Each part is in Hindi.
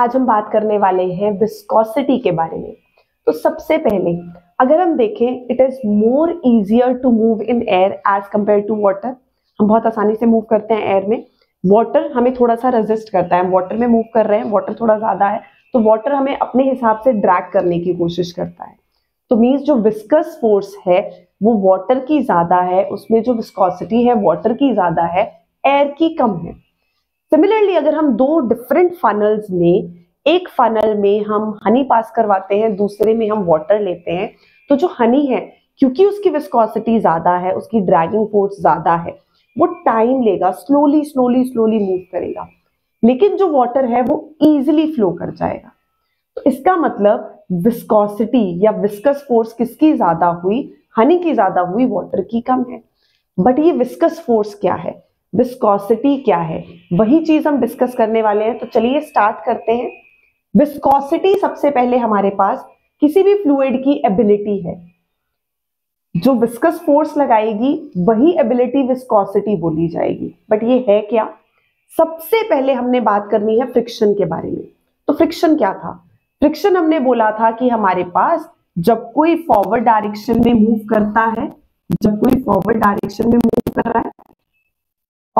आज हम बात करने वाले हैं विस्कोसिटी के बारे में। तो सबसे पहले, अगर हम देखें it is more easier to move in air as compare to water हम बहुत आसानी से मूव करते हैं एयर में। वाटर हमें थोड़ा सा रेजिस्ट करता है। वाटर में मूव कर रहे हैं। वाटर थोड़ा ज़्यादा है। तो वाटर हमें अपने हिसाब से ड्रैग करने की कोशिश करता है। तो मीन्स जो विस्कस फोर्स है, वो वाटर की ज़्यादा है। उसमें जो विस्कोसिटी है वाटर की ज़्यादा है। एयर की कम है। सिमिलरली अगर हम दो डिफरेंट फनल्स में, एक फनल में हम हनी पास करवाते हैं, दूसरे में हम वाटर लेते हैं तो जो हनी है, क्योंकि उसकी विस्कोसिटी ज़्यादा है, उसकी ड्रैगिंग फोर्स ज़्यादा है, वो टाइम लेगा स्लोली स्लोली स्लोली मूव करेगा। लेकिन जो वाटर है, वो इजिली फ्लो कर जाएगा। तो इसका मतलब विस्कोसिटी या विस्कस फोर्स किसकी ज़्यादा हुई हनी की ज़्यादा हुई वाटर की कम है। बट ये विस्कस फोर्स क्या है? विस्कोसिटी क्या है? वही चीज़ हम डिस्कस करने वाले हैं तो चलिए स्टार्ट करते हैं। विस्कोसिटी सबसे पहले हमारे पास किसी भी फ्लूइड की एबिलिटी है। जो विस्कस फोर्स लगाएगी, वही एबिलिटी विस्कोसिटी बोली जाएगी। बट ये है क्या? सबसे पहले हमने बात करनी है फ्रिक्शन के बारे में। तो फ्रिक्शन क्या था? फ्रिक्शन हमने बोला था कि हमारे पास जब कोई फॉरवर्ड डायरेक्शन में मूव करता है, जब कोई फॉरवर्ड डायरेक्शन में मूव कर रहा है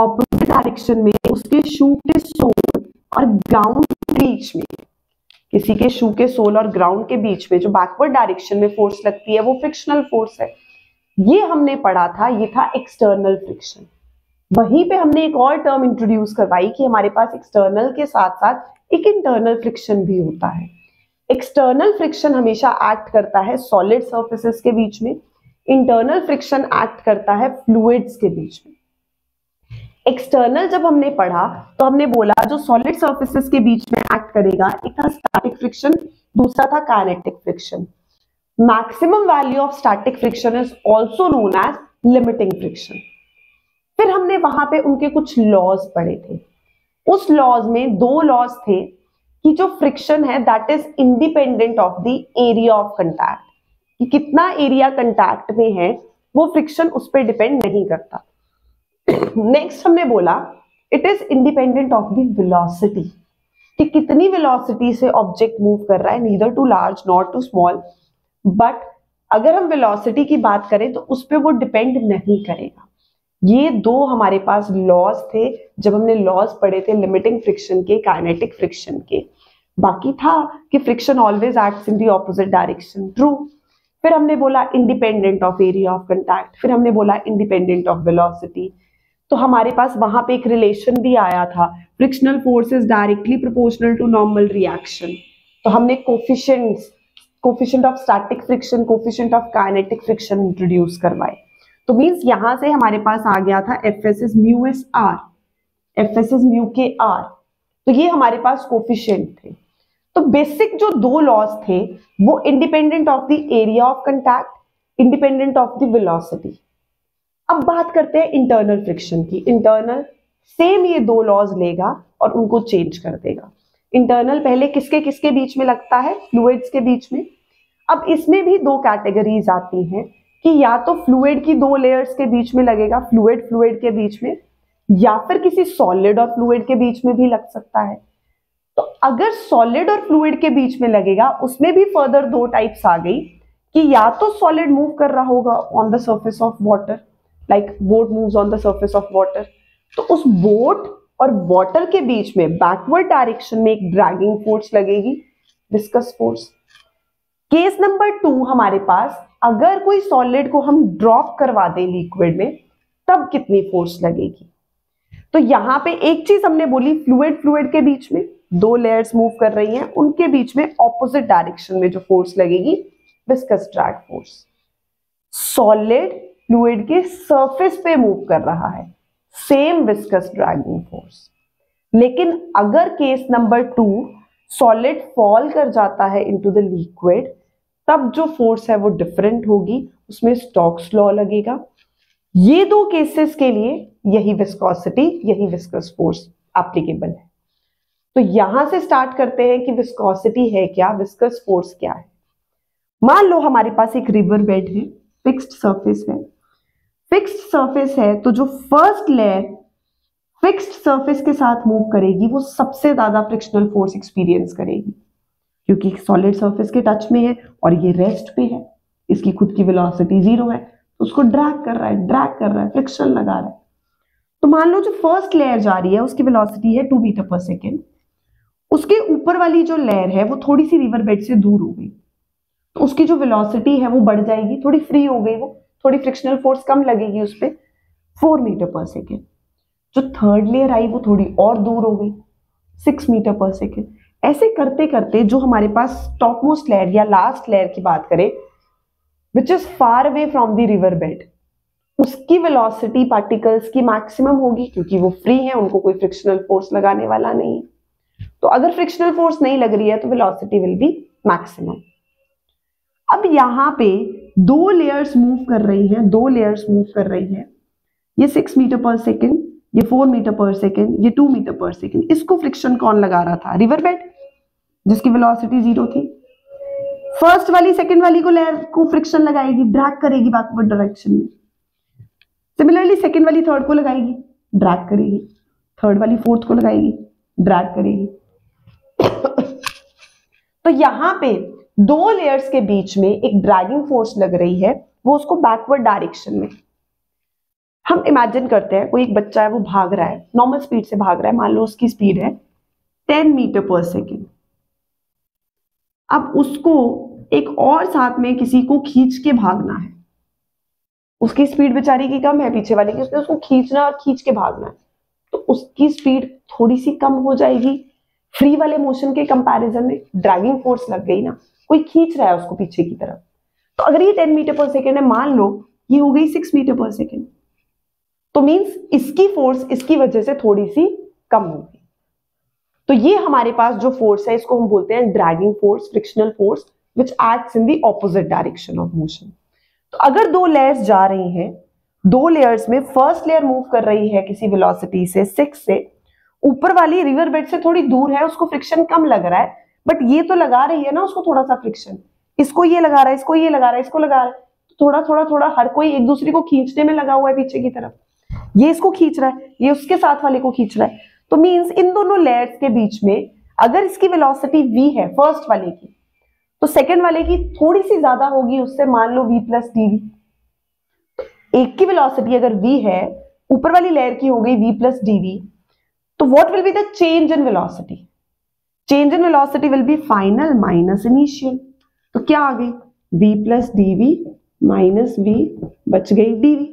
ऑपोजिट डायरेक्शन में, उसके शू के सोल और ग्राउंड के बीच में। किसी के शू के सोल और ग्राउंड के बीच में, जो बैकवर्ड डायरेक्शन में फोर्स लगती है, वो फ्रिक्शनल फोर्स है। ये हमने पढ़ा था, ये था एक्सटर्नल फ्रिक्शन वहीं पे हमने एक और टर्म इंट्रोड्यूस करवाई कि हमारे पास एक्सटर्नल के साथ साथ एक इंटरनल फ्रिक्शन भी होता है। एक्सटर्नल फ्रिक्शन हमेशा एक्ट करता है सॉलिड सर्फेसिस के बीच में इंटरनल फ्रिक्शन एक्ट करता है फ्लूइड्स के बीच में। एक्सटर्नल जब हमने पढ़ा तो हमने बोला, जो सॉलिड सर्फेसिस के बीच में एक्ट करेगा एक था स्टैटिक फ्रिक्शन दूसरा था kinetic friction maximum value of static friction is also known as limiting friction फिर हमने वहाँ पे उनके कुछ लॉज पढ़े थे। उस लॉज में दो लॉज थे कि जो फ्रिक्शन है that is independent of the area of contact कि कितना एरिया कंटैक्ट में है, वो फ्रिक्शन उस पर डिपेंड नहीं करता। नेक्स्ट हमने बोला it is independent of the velocity कि कितनी वेलोसिटी से ऑब्जेक्ट मूव कर रहा है neither too large not too small but अगर हम वेलोसिटी की बात करें तो उस पर वो डिपेंड नहीं करेगा. ये दो हमारे पास लॉज थे, जब हमने लॉज पढ़े थे लिमिटिंग फ्रिक्शन के काइनेटिक फ्रिक्शन के. बाकी था कि friction always acts in the opposite direction true फिर हमने बोला independent of area of contact फिर हमने बोला इंडिपेंडेंट ऑफ़ वेलोसिटी तो हमारे पास वहाँ पे एक रिलेशन भी आया था। Frictional force is directly proportional to normal reaction तो हमने coefficients coefficient of static friction coefficient of kinetic friction introduce करवाए। तो मींस यहाँ से हमारे पास आ गया था F S S mu S R F S S mu के आर तो ये हमारे पास कोफिशियंट थे। तो बेसिक जो दो लॉज थे, वो independent of the area of contact independent of the velocity अब बात करते हैं इंटरनल फ्रिक्शन की। इंटरनल सेम ये दो लॉज लेगा और उनको चेंज कर देगा। इंटरनल पहले किसके किसके बीच में लगता है? फ्लूइड्स के बीच में। अब इसमें भी दो कैटेगरीज आती हैं कि या तो फ्लूइड की दो लेयर्स के बीच में लगेगा फ्लूइड फ्लूइड के बीच में, या फिर किसी सॉलिड और फ्लूइड के बीच में भी लग सकता है। तो अगर सॉलिड और फ्लूइड के बीच में लगेगा, उसमें भी फर्दर दो टाइप्स आ गई कि या तो सॉलिड मूव कर रहा होगा on the surface of water like boat moves on the surface of water तो उस बोट और वाटर के बीच में बैकवर्ड डायरेक्शन में एक ड्रैगिंग फोर्स लगेगी viscous force case number two हमारे पास, अगर कोई सॉलिड को हम ड्रॉप करवा दें लिक्विड में, तब कितनी फोर्स लगेगी? तो यहाँ पे एक चीज़ हमने बोली फ्लूइड फ्लूड के बीच में, दो लेयर्स मूव कर रही हैं, उनके बीच में ऑपोजिट डायरेक्शन में जो फोर्स लगेगी viscous drag force solid fluid के सरफेस पे मूव कर रहा है। सेम विस्कस ड्रैगिंग फोर्स लेकिन अगर case number two solid fall कर जाता है इनटू द लिक्विड तब जो फोर्स है वो डिफरेंट होगी, उसमें स्टॉक्स लॉ लगेगा। ये दो केसेस के लिए यही विस्कोसिटी यही विस्कस फोर्स एप्लीकेबल है। तो यहाँ से स्टार्ट करते हैं कि विस्कोसिटी है क्या विस्कस फोर्स क्या है। मान लो हमारे पास एक रिवर बेड है फिक्स्ड सरफेस है। फिक्स्ड सरफेस है तो जो फ़र्स्ट लेयर फिक्स्ड सरफेस के साथ मूव करेगी, वो सबसे ज़्यादा फ्रिक्शनल फोर्स एक्सपीरियंस करेगी। क्योंकि सॉलिड सरफेस के टच में है और ये रेस्ट पे है। इसकी खुद की वेलोसिटी ज़ीरो है तो उसको ड्रैग कर रहा है ड्रैग कर रहा है फ्रिक्शन लगा रहा है। तो मान लो जो फ़र्स्ट लेयर जा रही है, उसकी वेलोसिटी है टू मीटर पर सेकेंड उसके ऊपर वाली जो लेयर है, वो थोड़ी सी रिवर बेड से दूर हो गई। तो उसकी जो वेलोसिटी है, वो बढ़ जाएगी, थोड़ी फ्री हो गई वो। थोड़ी फ्रिक्शनल फोर्स कम लगेगी उस पर फोर मीटर पर सेकेंड जो थर्ड लेयर आई, वो थोड़ी और दूर हो गई सिक्स मीटर पर सेकेंड ऐसे करते करते जो हमारे पास टॉप मोस्ट लेयर या लास्ट लेयर की बात करें which is far away from the river bed उसकी वेलोसिटी पार्टिकल्स की मैक्सिमम होगी, क्योंकि वो फ्री है, उनको कोई फ्रिक्शनल फोर्स लगाने वाला नहीं है. तो अगर फ्रिक्शनल फोर्स नहीं लग रही है तो वेलोसिटी विल बी मैक्सिमम अब यहाँ पे दो लेयर्स मूव कर रही हैं, दो लेयर्स मूव कर रही हैं। ये सिक्स मीटर पर सेकेंड ये फोर मीटर पर सेकेंड ये टू मीटर पर सेकेंड इसको फ्रिक्शन कौन लगा रहा था? रिवर बेड जिसकी वेलोसिटी ज़ीरो थी। फ़र्स्ट वाली सेकेंड वाली को लेयर को फ्रिक्शन लगाएगी ड्रैग करेगी बैकवर्ड डायरेक्शन में। सिमिलरली सेकेंड वाली थर्ड को लगाएगी ड्रैग करेगी। थर्ड वाली फोर्थ को लगाएगी ड्रैग करेगी। तो यहाँ पे दो लेयर्स के बीच में एक ड्रैगिंग फोर्स लग रही है, वो उसको बैकवर्ड डायरेक्शन में। हम इमेजिन करते हैं, कोई एक बच्चा है, वो भाग रहा है नॉर्मल स्पीड से भाग रहा है, मान लो उसकी स्पीड है टेन मीटर पर सेकेंड अब उसको एक और साथ में किसी को खींच के भागना है। उसकी स्पीड बेचारी की कम है, पीछे वाले की, उसने उसको खींचना और खींच के भागना है। तो उसकी स्पीड थोड़ी सी कम हो जाएगी। फ्री वाले मोशन के कंपैरिजन में ड्रैगिंग फोर्स लग गई ना। कोई खींच रहा है उसको पीछे की तरफ़। तो अगर ये टेन मीटर पर सेकेंड है, मान लो, ये हो गई सिक्स मीटर पर सेकेंड तो मीन्स इसकी फोर्स इसकी वजह से थोड़ी सी कम होगी। तो ये हमारे पास जो फोर्स है, इसको हम बोलते हैं dragging force frictional force which acts in the opposite direction of motion तो अगर दो लेयर्स जा रही हैं, दो लेयर्स में फ़र्स्ट लेयर मूव कर रही है किसी वेलोसिटी से सिक्स से, ऊपर वाली रिवर बेड से थोड़ी दूर है, उसको फ्रिक्शन कम लग रहा है बट ये तो लगा रही है ना उसको थोड़ा सा फ्रिक्शन इसको ये लगा रहा है, इसको ये लगा रहा है, इसको लगा रहा है। तो थोड़ा थोड़ा थोड़ा हर कोई एक दूसरे को खींचने में लगा हुआ है पीछे की तरफ़। ये इसको खींच रहा है, ये उसके साथ वाले को खींच रहा है। तो मीन्स इन दोनों लेयर्स के बीच में अगर इसकी वेलोसिटी v है फ़र्स्ट वाले की तो सेकेंड वाले की थोड़ी सी ज़्यादा होगी उससे मान लो v प्लस डी एक की वेलोसिटी अगर v है, ऊपर वाली लेयर की हो गई v प्लस डी तो what will be the change in velocity change in velocity will be final minus initial तो क्या आ गई? V plus D minus V बच गई डीवी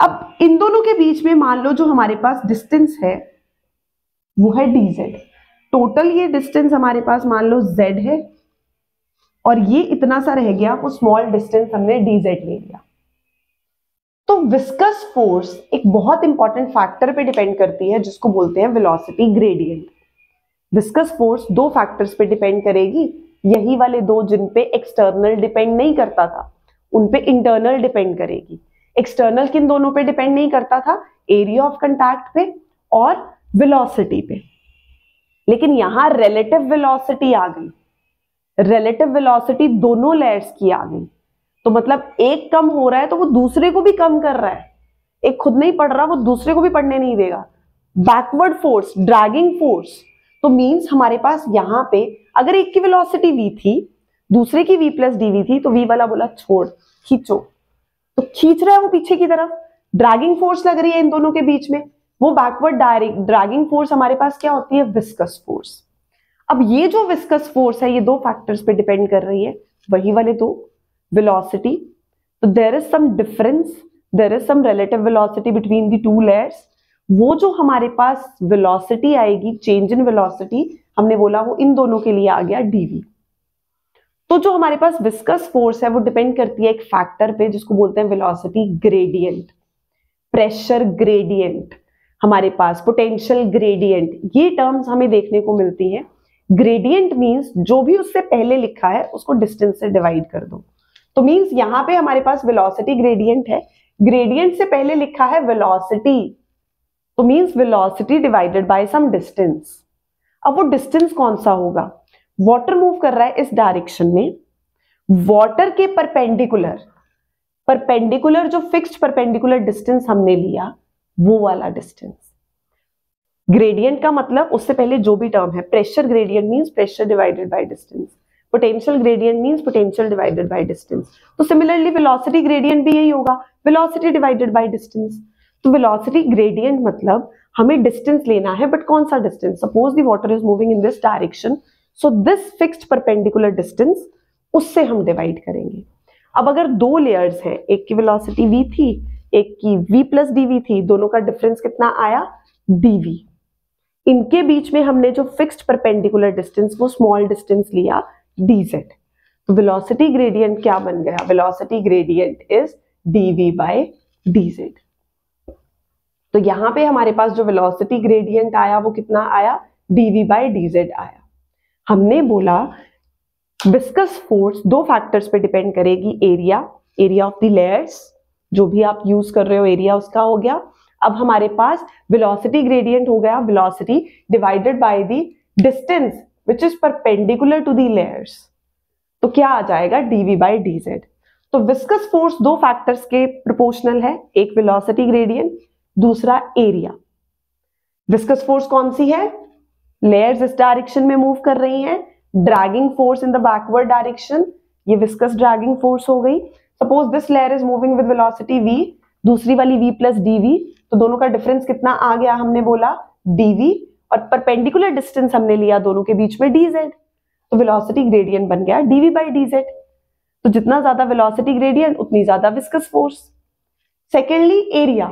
अब इन दोनों के बीच में मान लो जो हमारे पास डिस्टेंस है, वो है dz. टोटल ये डिस्टेंस हमारे पास मान लो z है, और ये इतना सा रह गया, वो स्मॉल डिस्टेंस हमने dz ले लिया. तो विस्कस फोर्स एक बहुत इंपॉर्टेंट फैक्टर पे डिपेंड करती है, जिसको बोलते हैं वेलोसिटी ग्रेडियंट विस्कस फोर्स दो फैक्टर्स पे डिपेंड करेगी। यही वाले दो जिन पे एक्सटर्नल डिपेंड नहीं करता था, उन पे इंटरनल डिपेंड करेगी। एक्सटर्नल किन दोनों पे डिपेंड नहीं करता था? एरिया ऑफ़ कंटैक्ट पे और वेलोसिटी पे। लेकिन यहाँ रिलेटिव वेलोसिटी आ गई। रिलेटिव वेलोसिटी दोनों लेयर्स की आ गई। तो मतलब एक कम हो रहा है तो वो दूसरे को भी कम कर रहा है। एक खुद नहीं पढ़ रहा, वो दूसरे को भी पढ़ने नहीं देगा। बैकवर्ड फोर्स ड्रैगिंग फोर्स तो मींस हमारे पास यहाँ पे अगर एक की वेलोसिटी v थी, दूसरे की v प्लस डी वी थी तो v वाला बोला छोड़, खींचो। तो खींच रहा है वो पीछे की तरफ़। ड्रैगिंग फोर्स लग रही है इन दोनों के बीच में। वो बैकवर्ड डायरेक्ट ड्रैगिंग फोर्स हमारे पास क्या होती है? विस्कस फोर्स अब ये जो विस्कस फोर्स है, ये दो फैक्टर्स पे डिपेंड कर रही है। वही वाले दो वेलोसिटी तो there is some difference there is some relative velocity between the two layers वो जो हमारे पास वेलोसिटी आएगी चेंज इन वेलोसिटी हमने बोला वो इन दोनों के लिए आ गया डीवी तो जो हमारे पास विस्कस फोर्स है, वो डिपेंड करती है एक फैक्टर पे जिसको बोलते हैं वेलोसिटी ग्रेडियंट प्रेशर ग्रेडियंट हमारे पास पोटेंशियल ग्रेडियंट ये टर्म्स हमें देखने को मिलती हैं. ग्रेडियंट मींस जो भी उससे पहले लिखा है, उसको डिस्टेंस से डिवाइड कर दो. तो मींस यहाँ पे हमारे पास वेलोसिटी ग्रेडियंट है. ग्रेडियंट से पहले लिखा है वेलोसिटी तो means velocity divided by some distance अब वो डिस्टेंस कौन सा होगा? वाटर मूव कर रहा है इस डायरेक्शन में। वाटर के परपेंडिकुलर परपेंडिकुलर जो फिक्स्ड परपेंडिकुलर डिस्टेंस हमने लिया, वो वाला डिस्टेंस ग्रेडियंट का मतलब उससे पहले जो भी टर्म है pressure gradient means pressure divided by distance potential gradient means potential divided by distance तो सिमिलरली वेलोसिटी ग्रेडियंट भी यही होगा। वेलोसिटी डिवाइडेड बाय डिस्टेंस तो वेलोसिटी ग्रेडियंट मतलब हमें डिस्टेंस लेना है बट कौन सा distance suppose the water is moving in this direction so this fixed perpendicular distance उससे हम डिवाइड करेंगे। अब अगर दो लेयर्स हैं, एक की वेलोसिटी v थी, एक की v प्लस डी वी थी, दोनों का डिफरेंस कितना आया? dv इनके बीच में हमने जो फिक्स्ड परपेंडिकुलर डिस्टेंस वो स्मॉल डिस्टेंस लिया, dz तो वेलोसिटी ग्रेडियंट क्या बन गया? Velocity gradient is dv by dz तो यहाँ पे हमारे पास जो वेलोसिटी ग्रेडियंट आया, वो कितना आया? dv बाय dz आया। हमने बोला विस्कस फोर्स दो फैक्टर्स पे डिपेंड करेगी area area of the layers जो भी आप यूज़ कर रहे हो एरिया उसका हो गया। अब हमारे पास वेलोसिटी ग्रेडियंट हो गया velocity divided by the distance which is perpendicular to the layers तो क्या आ जाएगा? डीवी बाई डीजेड तो विस्कस फोर्स दो फैक्टर्स के प्रोपोर्शनल है, एक वेलोसिटी ग्रेडियंट दूसरा एरिया विस्कस फोर्स कौन सी है? लेयर्स इस डायरेक्शन में मूव कर रही हैं. Dragging force in the backward direction ये विस्कस ड्रैगिंग फोर्स हो गई. Suppose this layer is moving with velocity v, दूसरी वाली v प्लस डी तो दोनों का डिफरेंस कितना आ गया हमने बोला? dv. और परपेंडिकुलर डिस्टेंस हमने लिया दोनों के बीच में dz. तो वेलोसिटी ग्रेडियंट बन गया dv बाई dz. तो जितना ज़्यादा वेलोसिटी ग्रेडियंट उतनी ज़्यादा विस्कस फोर्स सेकेंडली एरिया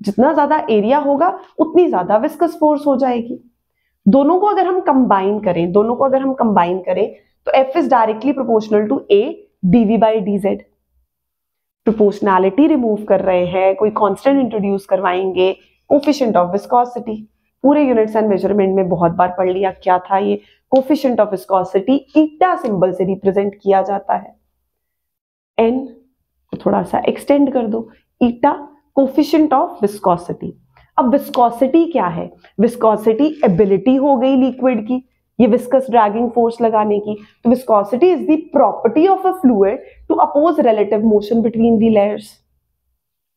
जितना ज़्यादा एरिया होगा, उतनी ज़्यादा विस्कस फोर्स हो जाएगी। दोनों को अगर हम कंबाइन करें, दोनों को अगर हम कंबाइन करें तो F is directly proportional to A DV by D Z proportionality remove कर रहे हैं, कोई कांस्टेंट इंट्रोड्यूस करवाएँगे कोफिशिएंट ऑफ़ विस्कोसिटी पूरे यूनिट्स एंड मेज़रमेंट में बहुत बार पढ़ लिया, क्या था ये? Coefficient of viscosity eta symbol से रिप्रेजेंट किया जाता है। एन को थोड़ा सा एक्सटेंड कर दो ईटा कोफिशिएंट ऑफ़ विस्कोसिटी अब विस्कोसिटी क्या है? विस्कोसिटी एबिलिटी हो गई लिक्विड की, ये विस्कस ड्रैगिंग फोर्स लगाने की। तो viscosity is the property of a fluid to oppose relative motion between the layers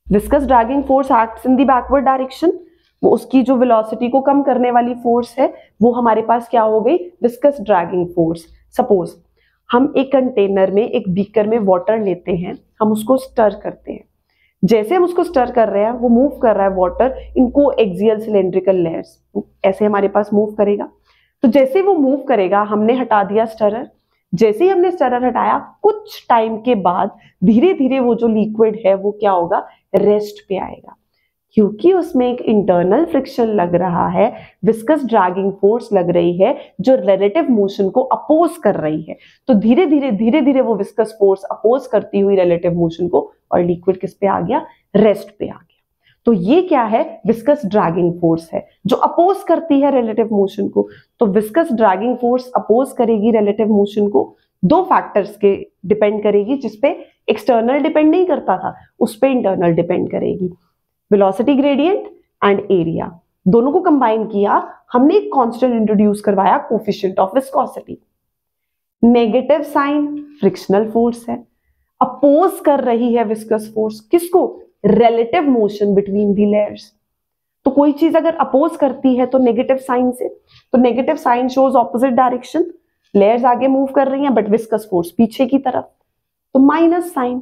viscous dragging force acts in the backward direction वो उसकी जो वेलोसिटी को कम करने वाली फोर्स है, वो हमारे पास क्या हो गई? विस्कस ड्रैगिंग फोर्स सपोज़ हम एक कंटेनर में, एक बीकर में वाटर लेते हैं, हम उसको स्टर करते हैं। जैसे हम उसको स्टर कर रहे हैं, वो मूव कर रहा है वाटर इनको एक्जियल सिलेंड्रिकल लेयर्स ऐसे हमारे पास मूव करेगा। तो जैसे वो मूव करेगा, हमने हटा दिया स्टरर जैसे ही हमने स्टरर हटाया, कुछ टाइम के बाद धीरे धीरे वो जो लिक्विड है, वो क्या होगा? रेस्ट पे आएगा। क्योंकि उसमें एक इंटरनल फ्रिक्शन लग रहा है विस्कस ड्रैगिंग फोर्स लग रही है, जो रिलेटिव मोशन को अपोज कर रही है। तो धीरे धीरे धीरे धीरे वो विस्कस फोर्स अपोज करती हुई रिलेटिव मोशन को और लिक्विड किस पे आ गया? रेस्ट पे आ गया। तो ये क्या है? विस्कस ड्रैगिंग फोर्स है, जो अपोज करती है रिलेटिव मोशन को। तो विस्कस ड्रैगिंग फोर्स अपोज करेगी रिलेटिव मोशन को, दो फैक्टर्स के डिपेंड करेगी जिसपे एक्सटर्नल डिपेंड नहीं करता था, उस पर इंटरनल डिपेंड करेगी। वेलोसिटी ग्रेडियंट एंड एरिया दोनों को कंबाइन किया, हमने एक कांस्टेंट इंट्रोड्यूस करवाया coefficient of viscosity negative sign frictional force है. अपोज कर रही है विस्कस फोर्स किसको? Relative motion between the layers तो कोई चीज़ अगर अपोज करती है तो नेगेटिव साइन से. तो negative sign shows opposite direction layers आगे मूव कर रही हैं बट विस्कस फोर्स पीछे की तरफ़. तो minus sign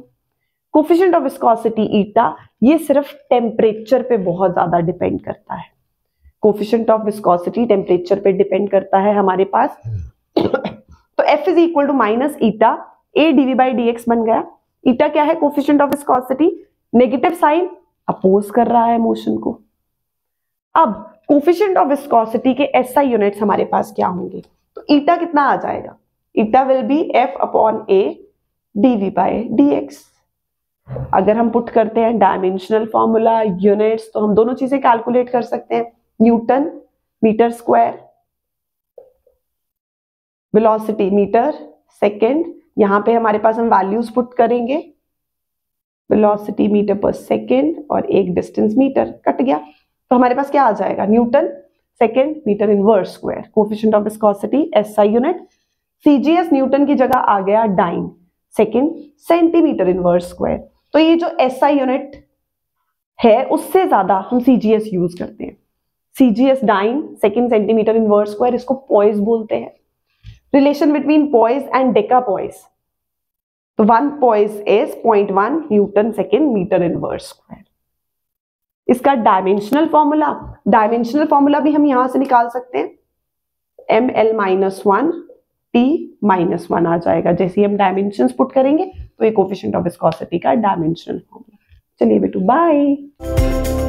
coefficient of viscosity eta ये सिर्फ़ टेम्परेचर पे बहुत ज़्यादा डिपेंड करता है। कोफिशिएंट ऑफ़ विस्कोसिटी टेम्परेचर पे डिपेंड करता है हमारे पास। तो F is equal to minus eta A DV by D X बन गया। ईटा क्या है? Coefficient of viscosity negative sign oppose कर रहा है मोशन को। अब कोफिशियंट ऑफ़ विस्कोसिटी के एस आई यूनिट्स हमारे पास क्या होंगे? तो ईटा कितना आ जाएगा? Eta will be F upon A DV by D X अगर हम पुट करते हैं डायमेंशनल फॉर्मूला यूनिट्स तो हम दोनों चीज़ें कैलकुलेट कर सकते हैं। Newton metre square velocity metre second यहाँ पे हमारे पास हम वैल्यूज़ पुट करेंगे। वेलोसिटी मीटर पर सेकेंड और एक डिस्टेंस मीटर कट गया। तो हमारे पास क्या आ जाएगा? Newton second metre inverse square coefficient of viscosity SI unit CGS newton की जगह आ गया dyne second centimetre inverse square तो ये जो एसआई यूनिट है, उससे ज़्यादा हम सीजीएस यूज़ करते हैं। CGS dyne second centimetre inverse square इसको पॉइस बोलते हैं। Relation between poise and deca poise तो one poise is point one newton second metre inverse square इसका डायमेंशनल फॉर्मूला डायमेंशनल फॉर्मूला भी हम यहाँ से निकाल सकते हैं। M L minus one T minus one आ जाएगा, जैसे हम डायमेंशन पुट करेंगे। तो ये कोफिशियंट ऑफ़ विस्कोसिटी का डायमेंशनल फॉर्मूला चलिए बेटू बाय